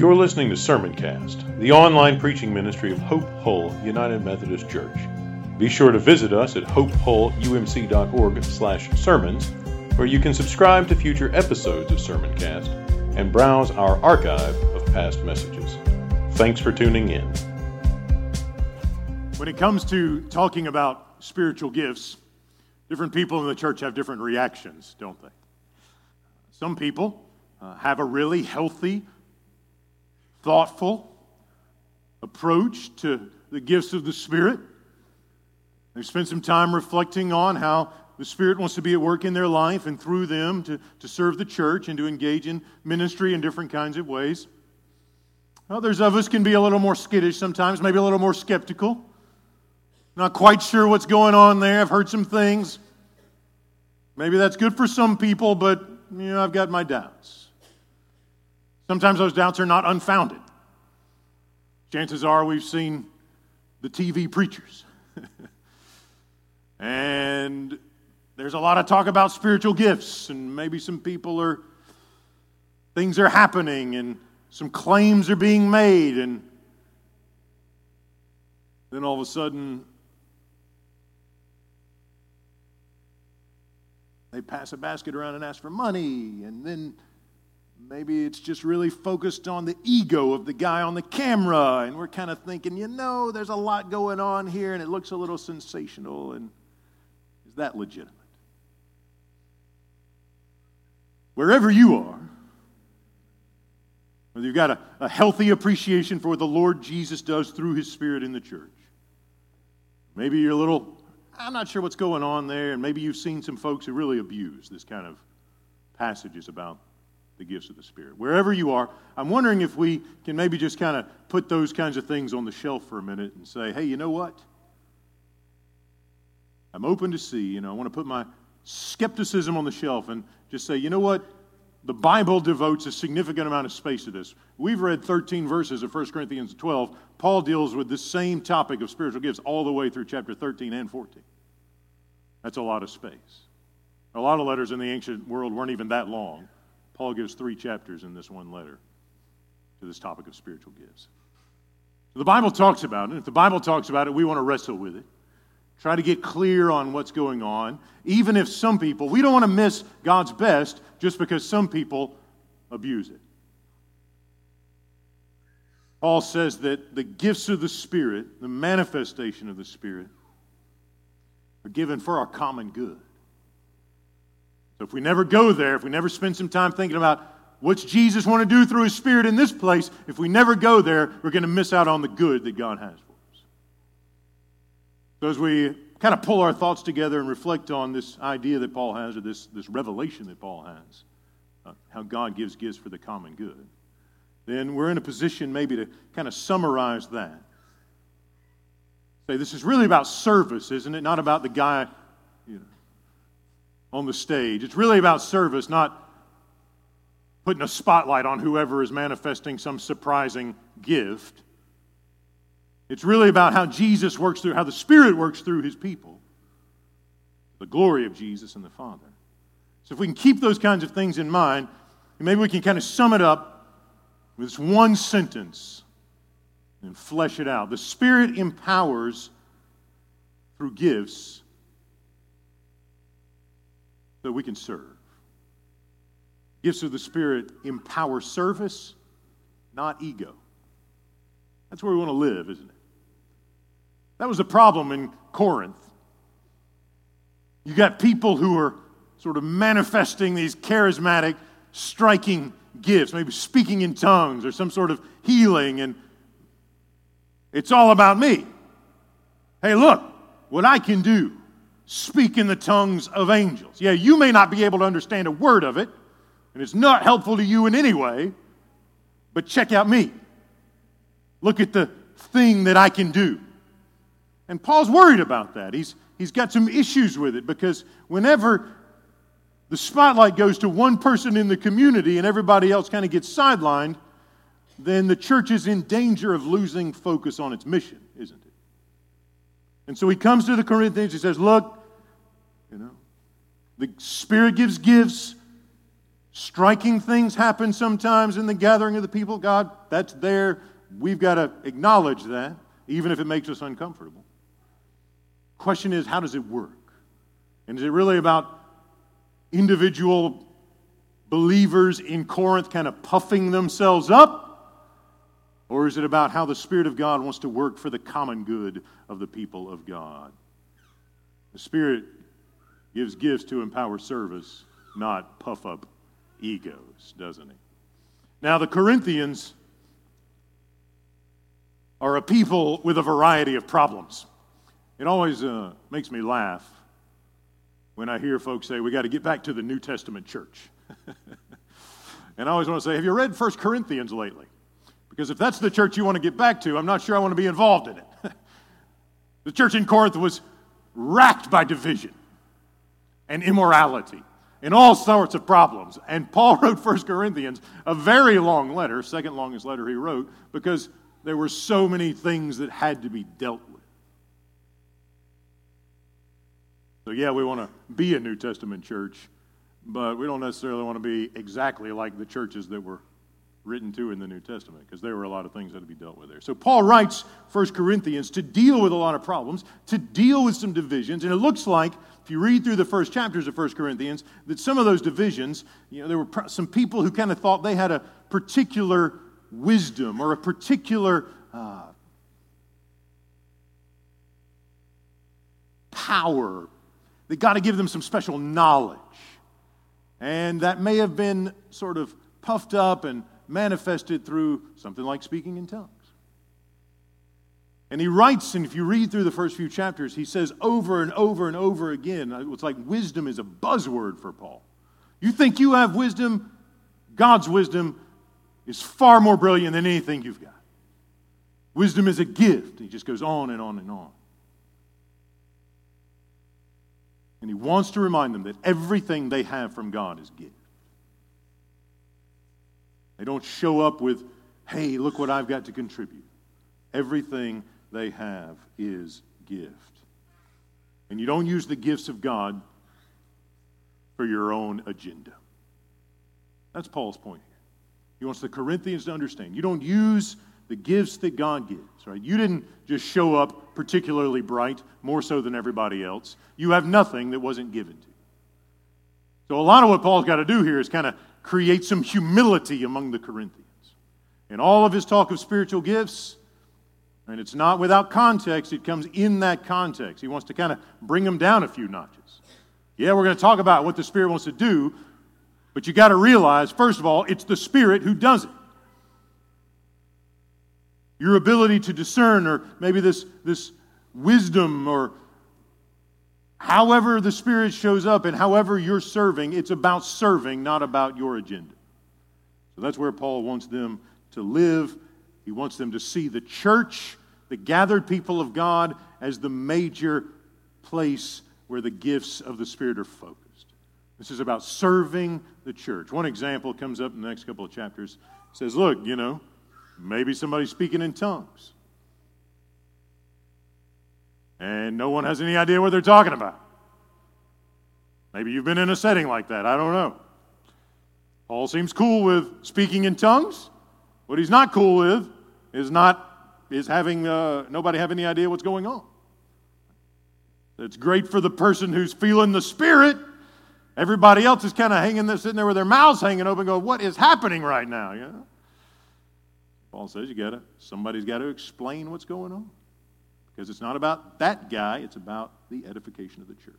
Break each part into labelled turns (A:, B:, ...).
A: You're listening to Sermoncast, the online preaching ministry of Hope Hull United Methodist Church. Be sure to visit us at hopehullumc.org slash sermons, where you can subscribe to future episodes of Sermoncast and browse our archive of past messages. Thanks for tuning in.
B: When it comes to talking about spiritual gifts, different people in the church have different reactions, don't they? Some people uh, have a really healthy, thoughtful approach to the gifts of the Spirit. They've spent some time reflecting on how the Spirit wants to be at work in their life and through them to, to serve the church and to engage in ministry in different kinds of ways. Others of us can be a little more skittish sometimes, maybe a little more skeptical. Not quite sure what's going on there. I've heard some things. Maybe that's good for some people, but you know, I've got my doubts. Sometimes those doubts are not unfounded. Chances are we've seen the TV preachers. and there's a lot of talk about spiritual gifts, and maybe some people are, things are happening, and some claims are being made, and then all of a sudden, they pass a basket around and ask for money, and then maybe it's just really focused on the ego of the guy on the camera, and we're kind of thinking, you know, there's a lot going on here, and it looks a little sensational, and is that legitimate? Wherever you are, whether you've got a, a healthy appreciation for what the Lord Jesus does through his Spirit in the church, maybe you're a little I'm not sure what's going on there, and maybe you've seen some folks who really abuse this kind of passages about the gifts of the Spirit. Wherever you are, I'm wondering if we can maybe just kind of put those kinds of things on the shelf for a minute and say, hey, you know what? I'm open to see, you know, I want to put my skepticism on the shelf and just say, you know what? The Bible devotes a significant amount of space to this. We've read 13 verses of 1 Corinthians 12. Paul deals with this same topic of spiritual gifts all the way through chapter 13 and 14. That's a lot of space. A lot of letters in the ancient world weren't even that long. Paul gives three chapters in this one letter to this topic of spiritual gifts. The Bible talks about it. If the Bible talks about it, we want to wrestle with it. Try to get clear on what's going on. Even if some people, we don't want to miss God's best just because some people abuse it. Paul says that the gifts of the Spirit, the manifestation of the Spirit, are given for our common good. If we never go there, if we never spend some time thinking about what's Jesus want to do through his spirit in this place, if we never go there, we're going to miss out on the good that God has for us. So as we kind of pull our thoughts together and reflect on this idea that Paul has, or this, this revelation that Paul has, uh, how God gives gifts for the common good, then we're in a position maybe to kind of summarize that say this is really about service, isn't it? Not about the guy you know, on the stage. It's really about service, not putting a spotlight on whoever is manifesting some surprising gift. It's really about how Jesus works through, how the Spirit works through his people, the glory of Jesus and the Father. So, if we can keep those kinds of things in mind, maybe we can kind of sum it up with this one sentence and flesh it out. The Spirit empowers through gifts that we can serve. Gifts of the Spirit empower service, not ego. That's where we want to live, isn't it? That was the problem in Corinth. You got people who are sort of manifesting these charismatic, striking gifts, maybe speaking in tongues or some sort of healing, and it's all about me. Hey, look what I can do. Speak in the tongues of angels. Yeah, you may not be able to understand a word of it, and it's not helpful to you in any way, but check out me. Look at the thing that I can do. And Paul's worried about that. He's, he's got some issues with it because whenever the spotlight goes to one person in the community and everybody else kind of gets sidelined, then the church is in danger of losing focus on its mission, isn't it? And so he comes to the Corinthians, he says, Look, the Spirit gives gifts, striking things happen sometimes in the gathering of the people of God. That's there. We've got to acknowledge that, even if it makes us uncomfortable. Question is, how does it work? And is it really about individual believers in Corinth kind of puffing themselves up? Or is it about how the Spirit of God wants to work for the common good of the people of God? The Spirit gives gifts to empower service, not puff up egos, doesn't he? Now, the Corinthians are a people with a variety of problems. It always uh, makes me laugh when I hear folks say, we got to get back to the New Testament church. and I always want to say, have you read 1 Corinthians lately? Because if that's the church you want to get back to, I'm not sure I want to be involved in it. the church in Corinth was racked by division and immorality and all sorts of problems. And Paul wrote 1 Corinthians, a very long letter, second longest letter he wrote, because there were so many things that had to be dealt with. So, yeah, we want to be a New Testament church, but we don't necessarily want to be exactly like the churches that were written to in the New Testament because there were a lot of things that had to be dealt with there. So Paul writes 1 Corinthians to deal with a lot of problems, to deal with some divisions, and it looks like if you read through the first chapters of 1 Corinthians that some of those divisions, you know, there were some people who kind of thought they had a particular wisdom or a particular uh, power. They got to give them some special knowledge. And that may have been sort of puffed up and manifested through something like speaking in tongues. And he writes, and if you read through the first few chapters, he says over and over and over again, uh, it's like wisdom is a buzzword for Paul. You think you have wisdom? God's wisdom is far more brilliant than anything you've got. Wisdom is a gift. He just goes on and on and on. And he wants to remind them that everything they have from God is gift. They don't show up with, hey, look what I've got to contribute. Everything they have is gift. And you don't use the gifts of God for your own agenda. That's Paul's point here. He wants the Corinthians to understand. You don't use the gifts that God gives, right? You didn't just show up particularly bright, more so than everybody else. You have nothing that wasn't given to you. So, a lot of what Paul's got to do here is kind of create some humility among the Corinthians. And all of his talk of spiritual gifts, and it's not without context, it comes in that context. He wants to kind of bring them down a few notches. Yeah, we're going to talk about what the Spirit wants to do, but you got to realize, first of all, it's the Spirit who does it. Your ability to discern, or maybe this, this wisdom or However, the Spirit shows up and however you're serving, it's about serving, not about your agenda. So that's where Paul wants them to live. He wants them to see the church, the gathered people of God, as the major place where the gifts of the Spirit are focused. This is about serving the church. One example comes up in the next couple of chapters. It says, Look, you know, maybe somebody's speaking in tongues and no one has any idea what they're talking about. Maybe you've been in a setting like that. I don't know. Paul seems cool with speaking in tongues. What he's not cool with is not is having uh, nobody have any idea what's going on. It's great for the person who's feeling the spirit. Everybody else is kind of hanging there, sitting there with their mouths hanging open, going, "What is happening right now?" You know? Paul says, "You got to somebody's got to explain what's going on." Because it's not about that guy, it's about the edification of the church.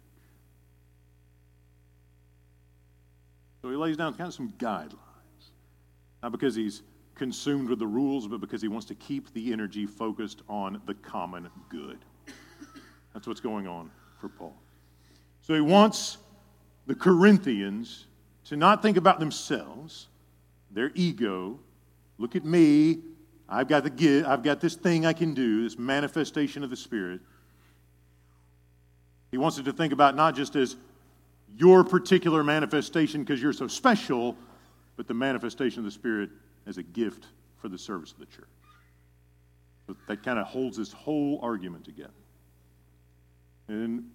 B: So he lays down kind of some guidelines. Not because he's consumed with the rules, but because he wants to keep the energy focused on the common good. That's what's going on for Paul. So he wants the Corinthians to not think about themselves, their ego. Look at me. I've got the gift, I've got this thing I can do, this manifestation of the Spirit. He wants it to think about not just as your particular manifestation because you're so special, but the manifestation of the Spirit as a gift for the service of the church. That kind of holds this whole argument together. And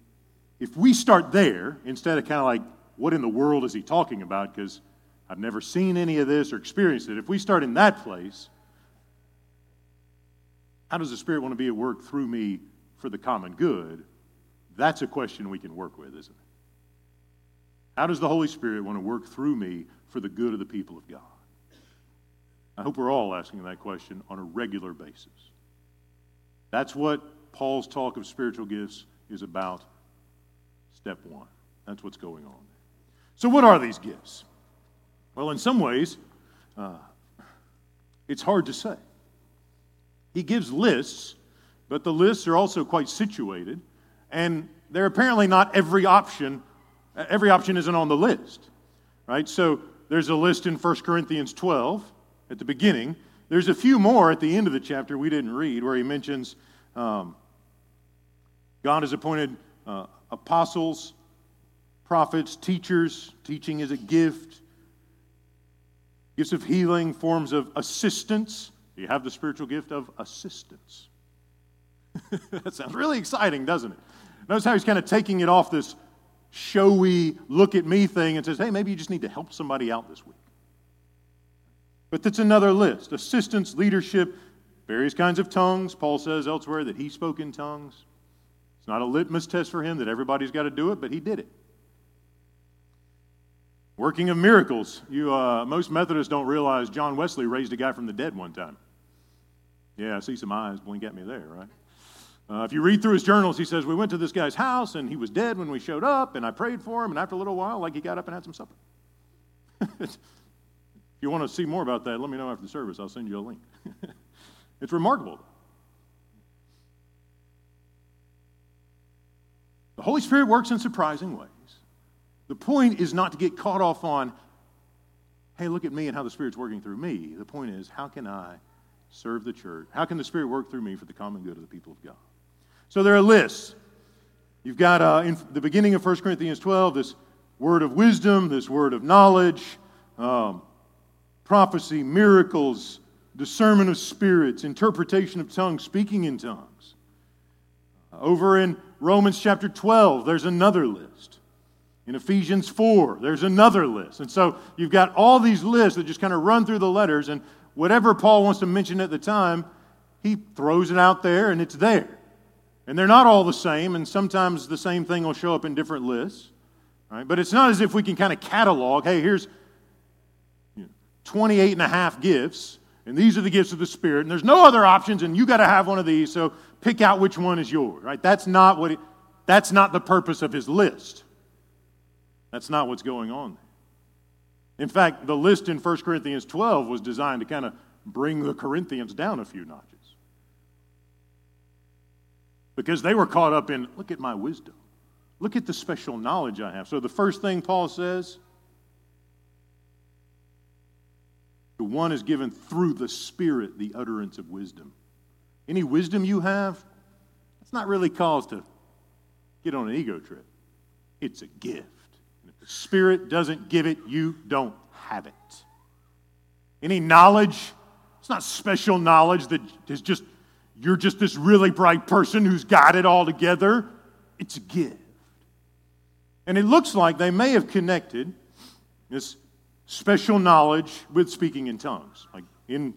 B: if we start there, instead of kind of like, what in the world is he talking about? Because I've never seen any of this or experienced it. If we start in that place, how does the Spirit want to be at work through me for the common good? That's a question we can work with, isn't it? How does the Holy Spirit want to work through me for the good of the people of God? I hope we're all asking that question on a regular basis. That's what Paul's talk of spiritual gifts is about. Step one. That's what's going on. So, what are these gifts? Well, in some ways, uh, it's hard to say. He gives lists, but the lists are also quite situated, and they're apparently not every option. Every option isn't on the list, right? So there's a list in 1 Corinthians 12 at the beginning. There's a few more at the end of the chapter we didn't read where he mentions um, God has appointed uh, apostles, prophets, teachers. Teaching is a gift. Gifts of healing, forms of assistance. You have the spiritual gift of assistance. that sounds really exciting, doesn't it? Notice how he's kind of taking it off this showy, look at me thing and says, hey, maybe you just need to help somebody out this week. But that's another list assistance, leadership, various kinds of tongues. Paul says elsewhere that he spoke in tongues. It's not a litmus test for him that everybody's got to do it, but he did it. Working of miracles. You, uh, most Methodists don't realize John Wesley raised a guy from the dead one time. Yeah, I see some eyes blink at me there, right? Uh, if you read through his journals, he says, We went to this guy's house and he was dead when we showed up, and I prayed for him, and after a little while, like he got up and had some supper. if you want to see more about that, let me know after the service. I'll send you a link. it's remarkable. The Holy Spirit works in surprising ways. The point is not to get caught off on, hey, look at me and how the Spirit's working through me. The point is, how can I serve the church? How can the Spirit work through me for the common good of the people of God? So there are lists. You've got uh, in the beginning of 1 Corinthians 12 this word of wisdom, this word of knowledge, um, prophecy, miracles, discernment of spirits, interpretation of tongues, speaking in tongues. Uh, over in Romans chapter 12, there's another list. In Ephesians 4, there's another list. And so you've got all these lists that just kind of run through the letters, and whatever Paul wants to mention at the time, he throws it out there and it's there. And they're not all the same, and sometimes the same thing will show up in different lists. Right? But it's not as if we can kind of catalog, hey, here's 28 and a half gifts, and these are the gifts of the Spirit, and there's no other options, and you got to have one of these, so pick out which one is yours. Right? That's not what it, that's not the purpose of his list. That's not what's going on In fact, the list in 1 Corinthians 12 was designed to kind of bring the Corinthians down a few notches. Because they were caught up in, look at my wisdom. Look at the special knowledge I have. So the first thing Paul says, the one is given through the Spirit the utterance of wisdom. Any wisdom you have, it's not really cause to get on an ego trip. It's a gift. And if the Spirit doesn't give it, you don't have it. Any knowledge, it's not special knowledge that is just, you're just this really bright person who's got it all together. It's a gift. And it looks like they may have connected this special knowledge with speaking in tongues. Like in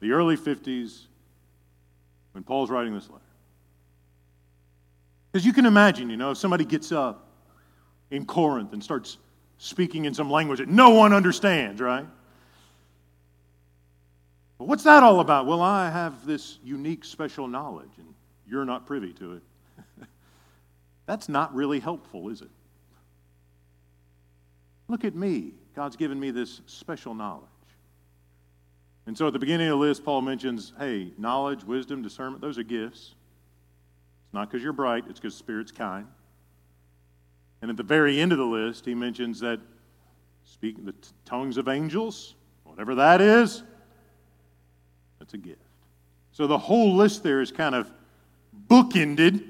B: the early 50s, when Paul's writing this letter. Because you can imagine, you know, if somebody gets up in Corinth and starts speaking in some language that no one understands, right? But what's that all about? Well, I have this unique special knowledge and you're not privy to it. That's not really helpful, is it? Look at me. God's given me this special knowledge. And so at the beginning of the list, Paul mentions hey, knowledge, wisdom, discernment, those are gifts. It's not because you're bright, it's because Spirit's kind. And at the very end of the list, he mentions that speaking the tongues of angels, whatever that is, that's a gift. So the whole list there is kind of bookended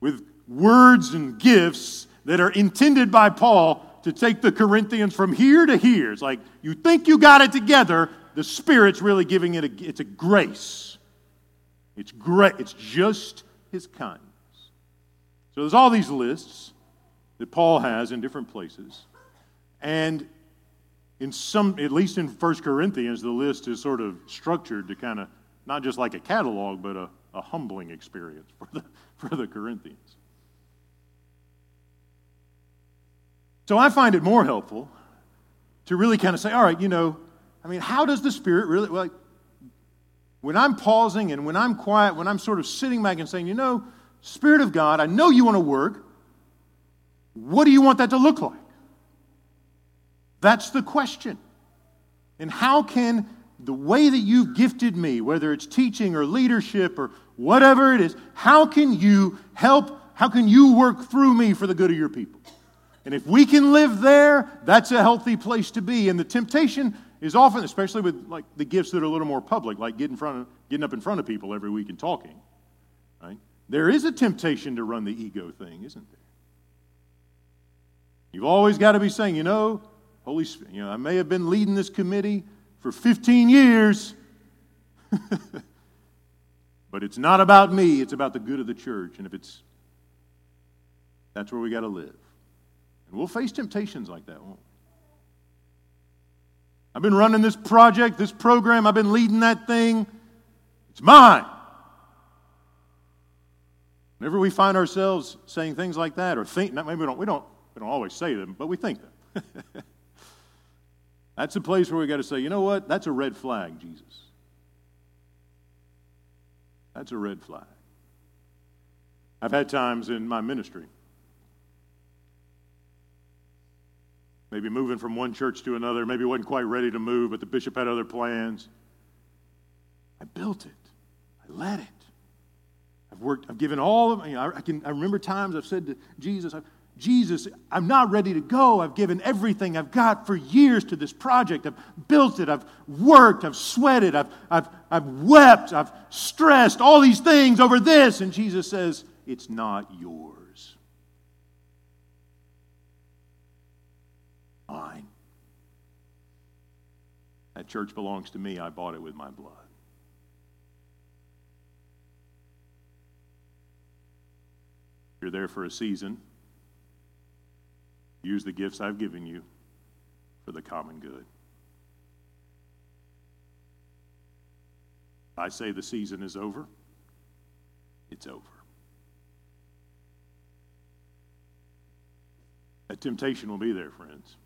B: with words and gifts that are intended by Paul to take the Corinthians from here to here. It's like you think you got it together, the Spirit's really giving it a it's a grace. It's great. It's just his kindness. So there's all these lists that Paul has in different places. And in some, at least in 1 Corinthians, the list is sort of structured to kind of, not just like a catalog, but a, a humbling experience for the, for the Corinthians. So I find it more helpful to really kind of say, all right, you know, I mean, how does the Spirit really, like, when I'm pausing and when I'm quiet, when I'm sort of sitting back and saying, you know, Spirit of God, I know you want to work. What do you want that to look like? That's the question. And how can the way that you've gifted me, whether it's teaching or leadership or whatever it is, how can you help? How can you work through me for the good of your people? And if we can live there, that's a healthy place to be. And the temptation is often, especially with like the gifts that are a little more public, like getting, front of, getting up in front of people every week and talking, right? There is a temptation to run the ego thing, isn't there? You've always got to be saying, you know, Holy Spirit, you know, I may have been leading this committee for 15 years, but it's not about me, it's about the good of the church. And if it's, that's where we got to live. And we'll face temptations like that, won't we? I've been running this project, this program, I've been leading that thing. It's mine. Whenever we find ourselves saying things like that, or think, maybe we don't, we don't, we don't always say them, but we think them. That's a place where we got to say, you know what? That's a red flag, Jesus. That's a red flag. I've had times in my ministry maybe moving from one church to another, maybe wasn't quite ready to move, but the bishop had other plans. I built it. I led it. I've worked, I've given all of, you know, I, can, I remember times I've said to Jesus, Jesus, I'm not ready to go. I've given everything I've got for years to this project. I've built it. I've worked. I've sweated. I've, I've, I've wept. I've stressed all these things over this. And Jesus says, It's not yours. Mine. That church belongs to me. I bought it with my blood. You're there for a season. Use the gifts I've given you for the common good. I say the season is over, it's over. That temptation will be there, friends.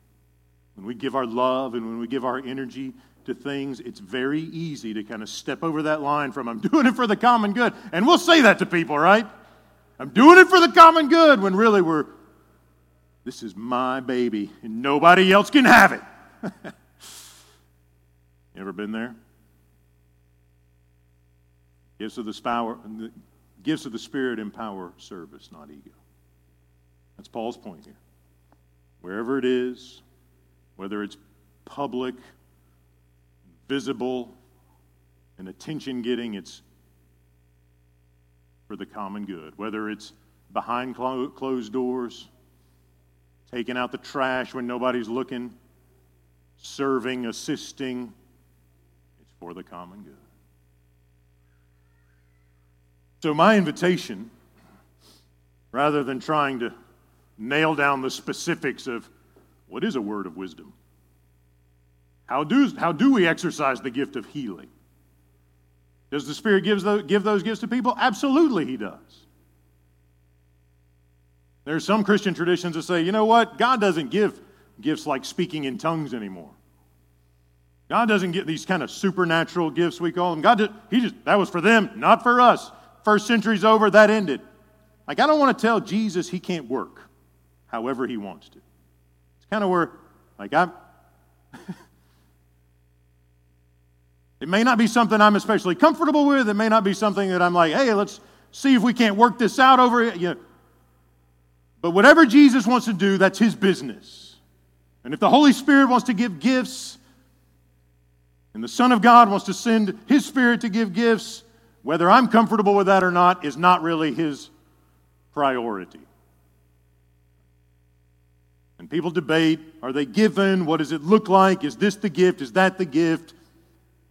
B: When we give our love and when we give our energy to things, it's very easy to kind of step over that line from I'm doing it for the common good. And we'll say that to people, right? I'm doing it for the common good when really we're, this is my baby and nobody else can have it. ever been there? Gifts of the power, the gifts of the Spirit empower service, not ego. That's Paul's point here. Wherever it is, whether it's public, visible, and attention getting, it's for the common good. Whether it's behind closed doors, taking out the trash when nobody's looking, serving, assisting, it's for the common good. So, my invitation, rather than trying to nail down the specifics of what is a word of wisdom? How do, how do we exercise the gift of healing? Does the Spirit gives give those gifts to people? Absolutely, He does. There are some Christian traditions that say, you know what? God doesn't give gifts like speaking in tongues anymore. God doesn't get these kind of supernatural gifts, we call them. God, did, He just, that was for them, not for us. First century's over, that ended. Like, I don't want to tell Jesus He can't work however He wants to kind of where, like, I'm. it may not be something I'm especially comfortable with. It may not be something that I'm like, hey, let's see if we can't work this out over it. You know. But whatever Jesus wants to do, that's his business. And if the Holy Spirit wants to give gifts, and the Son of God wants to send his Spirit to give gifts, whether I'm comfortable with that or not is not really his priority. And people debate are they given? What does it look like? Is this the gift? Is that the gift?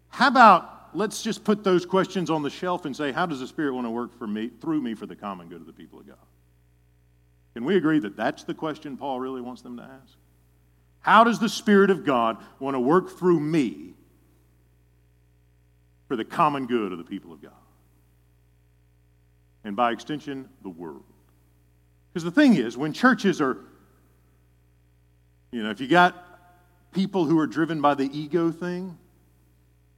B: How about let's just put those questions on the shelf and say, how does the Spirit want to work for me, through me, for the common good of the people of God? Can we agree that that's the question Paul really wants them to ask? How does the Spirit of God want to work through me for the common good of the people of God? And by extension, the world. Because the thing is, when churches are, you know, if you got people who are driven by the ego thing,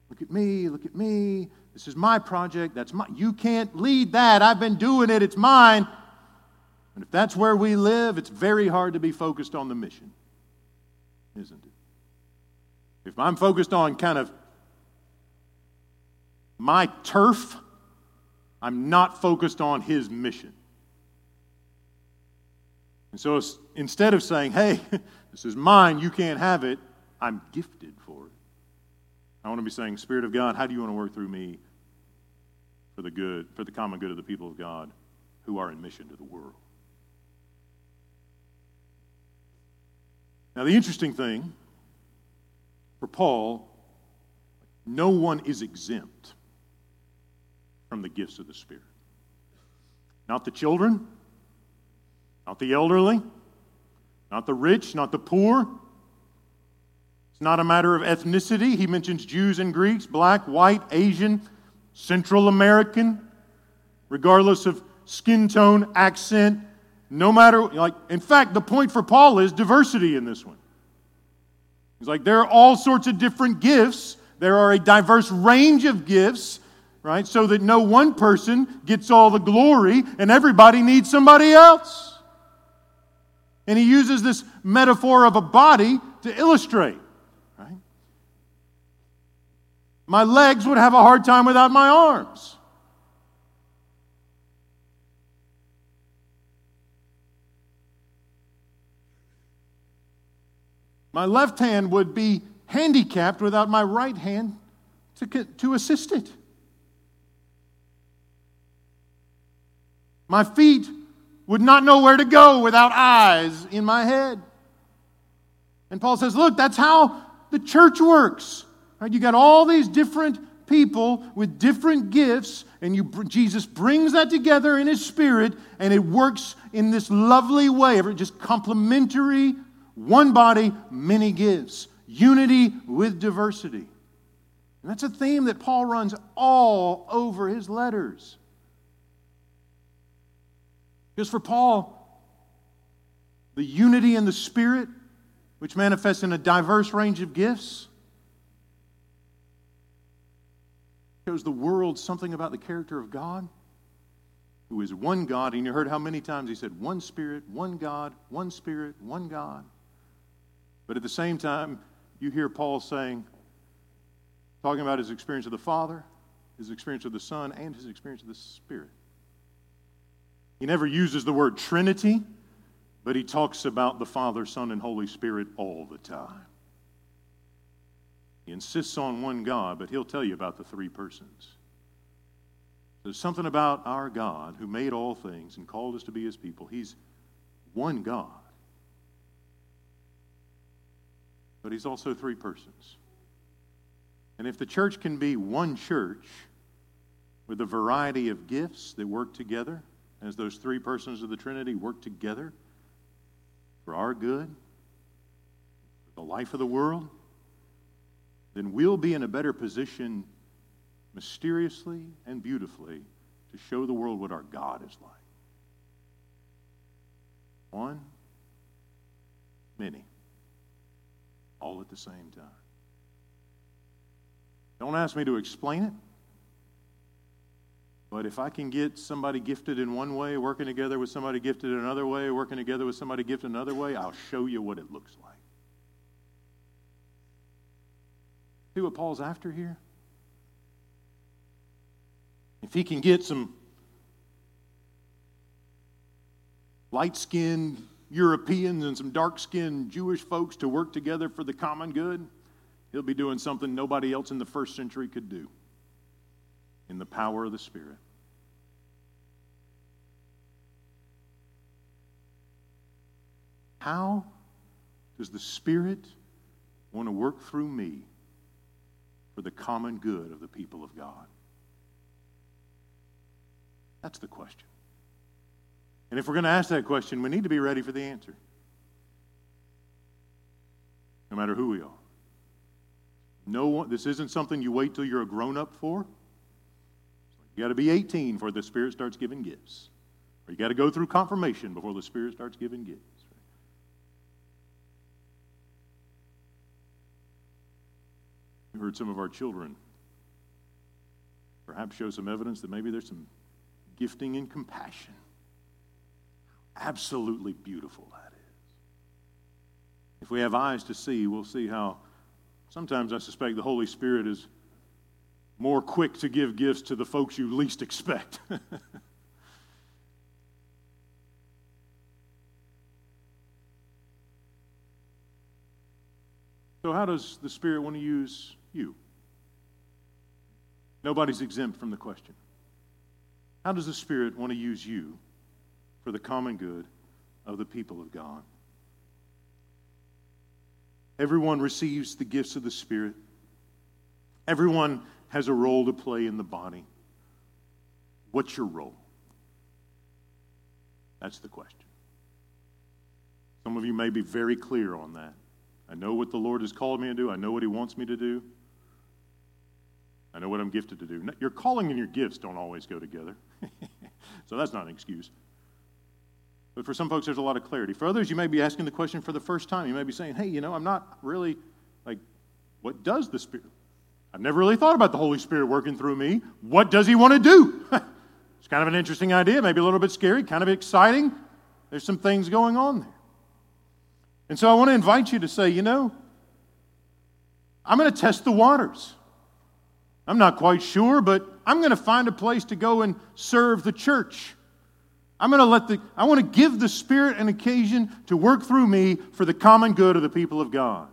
B: look at me, look at me, this is my project, that's my, you can't lead that, I've been doing it, it's mine. And if that's where we live, it's very hard to be focused on the mission, isn't it? If I'm focused on kind of my turf, I'm not focused on his mission. And so instead of saying, hey, this is mine, you can't have it, I'm gifted for it. I want to be saying, Spirit of God, how do you want to work through me for the good, for the common good of the people of God who are in mission to the world? Now, the interesting thing for Paul, no one is exempt from the gifts of the Spirit. Not the children, not the elderly, not the rich, not the poor. It's not a matter of ethnicity. He mentions Jews and Greeks, black, white, Asian, Central American, regardless of skin tone, accent, no matter, like, in fact, the point for Paul is diversity in this one. He's like, there are all sorts of different gifts. There are a diverse range of gifts, right? So that no one person gets all the glory and everybody needs somebody else. And he uses this metaphor of a body to illustrate, right? My legs would have a hard time without my arms. My left hand would be handicapped without my right hand to, to assist it. My feet would not know where to go without eyes in my head. And Paul says, Look, that's how the church works. Right? You got all these different people with different gifts, and you, Jesus brings that together in his spirit, and it works in this lovely way, just complementary one body, many gifts. Unity with diversity. And that's a theme that Paul runs all over his letters. Because for Paul, the unity in the Spirit, which manifests in a diverse range of gifts, shows the world something about the character of God, who is one God. And you heard how many times he said, one Spirit, one God, one Spirit, one God. But at the same time, you hear Paul saying, talking about his experience of the Father, his experience of the Son, and his experience of the Spirit. He never uses the word Trinity, but he talks about the Father, Son, and Holy Spirit all the time. He insists on one God, but he'll tell you about the three persons. There's something about our God who made all things and called us to be his people. He's one God. but he's also three persons. And if the church can be one church with a variety of gifts that work together, as those three persons of the Trinity work together for our good, for the life of the world, then we'll be in a better position mysteriously and beautifully to show the world what our God is like. One, many all at the same time. Don't ask me to explain it. But if I can get somebody gifted in one way, working together with somebody gifted in another way, working together with somebody gifted another way, I'll show you what it looks like. See what Paul's after here? If he can get some light skinned Europeans and some dark skinned Jewish folks to work together for the common good, he'll be doing something nobody else in the first century could do in the power of the Spirit. How does the Spirit want to work through me for the common good of the people of God? That's the question. And if we're going to ask that question, we need to be ready for the answer. no matter who we are. No one, this isn't something you wait till you're a grown up for. You got to be 18 before the Spirit starts giving gifts. Or you got to go through confirmation before the Spirit starts giving gifts. Heard some of our children perhaps show some evidence that maybe there's some gifting and compassion. Absolutely beautiful that is. If we have eyes to see, we'll see how sometimes I suspect the Holy Spirit is more quick to give gifts to the folks you least expect. so, how does the Spirit want to use you? Nobody's exempt from the question. How does the Spirit want to use you for the common good of the people of God? Everyone receives the gifts of the Spirit. Everyone has a role to play in the body. What's your role? That's the question. Some of you may be very clear on that. I know what the Lord has called me to do, I know what He wants me to do. I know what I'm gifted to do. Your calling and your gifts don't always go together. so that's not an excuse. But for some folks, there's a lot of clarity. For others, you may be asking the question for the first time. You may be saying, hey, you know, I'm not really, like, what does the Spirit? I've never really thought about the Holy Spirit working through me. What does He want to do? it's kind of an interesting idea, maybe a little bit scary, kind of exciting. There's some things going on there. And so I want to invite you to say, you know, I'm going to test the waters. I'm not quite sure, but I'm going to find a place to go and serve the church. I'm going to let the, I want to give the Spirit an occasion to work through me for the common good of the people of God.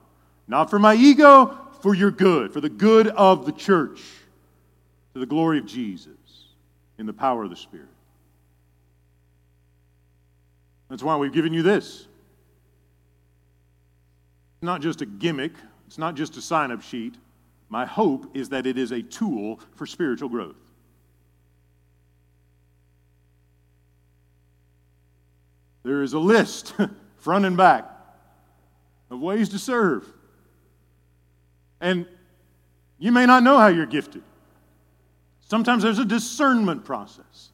B: Not for my ego, for your good, for the good of the church, to the glory of Jesus, in the power of the Spirit. That's why we've given you this. It's not just a gimmick, it's not just a sign up sheet. My hope is that it is a tool for spiritual growth. There is a list, front and back, of ways to serve. And you may not know how you're gifted. Sometimes there's a discernment process.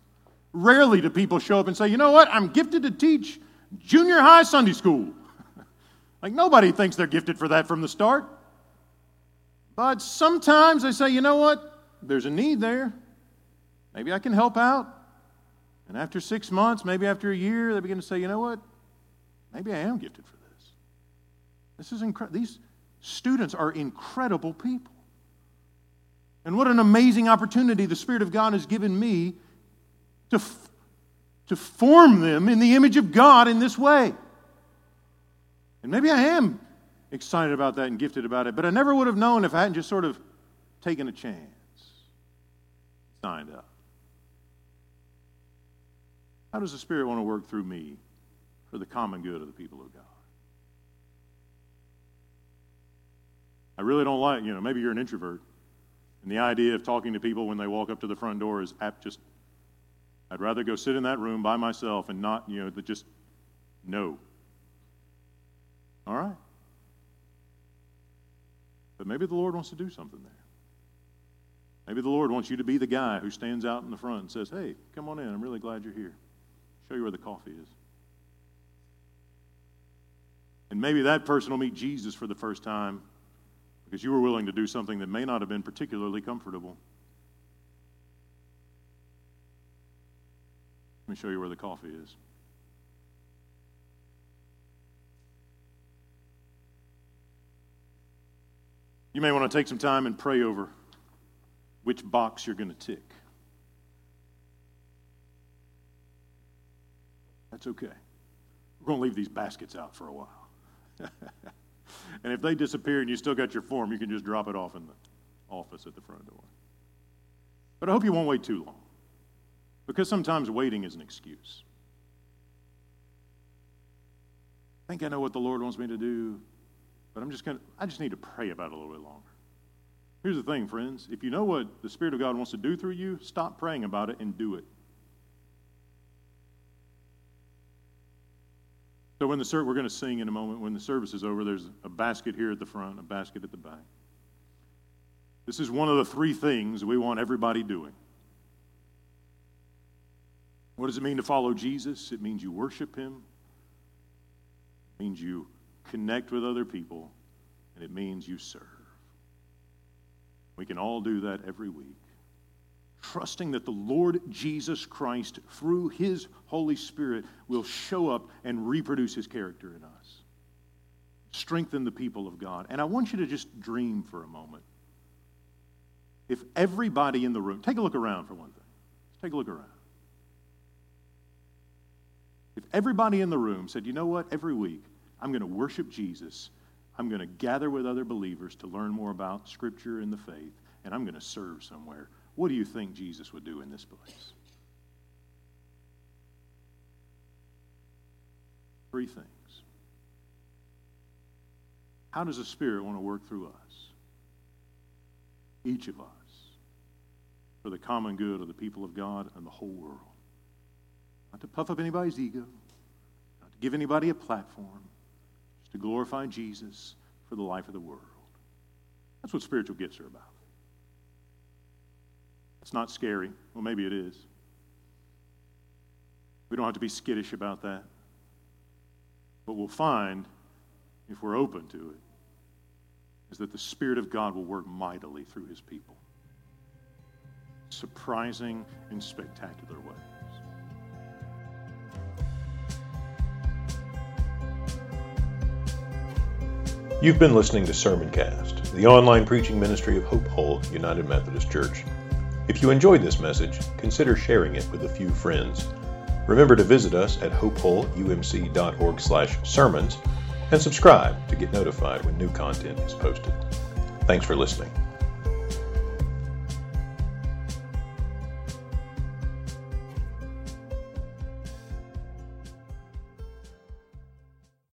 B: Rarely do people show up and say, you know what, I'm gifted to teach junior high Sunday school. like nobody thinks they're gifted for that from the start. But sometimes they say, you know what? There's a need there. Maybe I can help out. And after six months, maybe after a year, they begin to say, you know what? Maybe I am gifted for this. This is incredible. These students are incredible people. And what an amazing opportunity the Spirit of God has given me to, f- to form them in the image of God in this way. And maybe I am excited about that and gifted about it. But I never would have known if I hadn't just sort of taken a chance, signed up. How does the Spirit want to work through me for the common good of the people of God? I really don't like, you know, maybe you're an introvert, and the idea of talking to people when they walk up to the front door is apt just, I'd rather go sit in that room by myself and not, you know, just no. All right. But maybe the Lord wants to do something there. Maybe the Lord wants you to be the guy who stands out in the front and says, Hey, come on in. I'm really glad you're here. Show you where the coffee is. And maybe that person will meet Jesus for the first time because you were willing to do something that may not have been particularly comfortable. Let me show you where the coffee is. You may want to take some time and pray over which box you're going to tick. That's okay. We're going to leave these baskets out for a while. and if they disappear and you still got your form, you can just drop it off in the office at the front door. But I hope you won't wait too long. Because sometimes waiting is an excuse. I think I know what the Lord wants me to do. But I'm just going to, I just need to pray about it a little bit longer. Here's the thing, friends. If you know what the Spirit of God wants to do through you, stop praying about it and do it. So when the ser- we're going to sing in a moment. When the service is over, there's a basket here at the front, a basket at the back. This is one of the three things we want everybody doing. What does it mean to follow Jesus? It means you worship him. It means you connect with other people, and it means you serve. We can all do that every week trusting that the Lord Jesus Christ, through his Holy Spirit, will show up and reproduce his character in us. Strengthen the people of God. And I want you to just dream for a moment. If everybody in the room, take a look around for one thing. take a look around. If everybody in the room said, you know what, every week I'm going to worship Jesus, I'm going to gather with other believers to learn more about Scripture and the faith, and I'm going to serve somewhere. What do you think Jesus would do in this place? Three things. How does the Spirit want to work through us? Each of us. For the common good of the people of God and the whole world. Not to puff up anybody's ego, not to give anybody a platform, to glorify Jesus for the life of the world. That's what spiritual gifts are about. It's not scary. Well, maybe it is. We don't have to be skittish about that. But we'll find, if we're open to it, is that the Spirit of God will work mightily through His people. Surprising and spectacular ways.
A: You've been listening to Sermoncast, the online preaching ministry of Hope Hull United Methodist Church. If you enjoyed this message, consider sharing it with a few friends. Remember to visit us at hopehullumc.org/sermons and subscribe to get notified when new content is posted. Thanks for listening.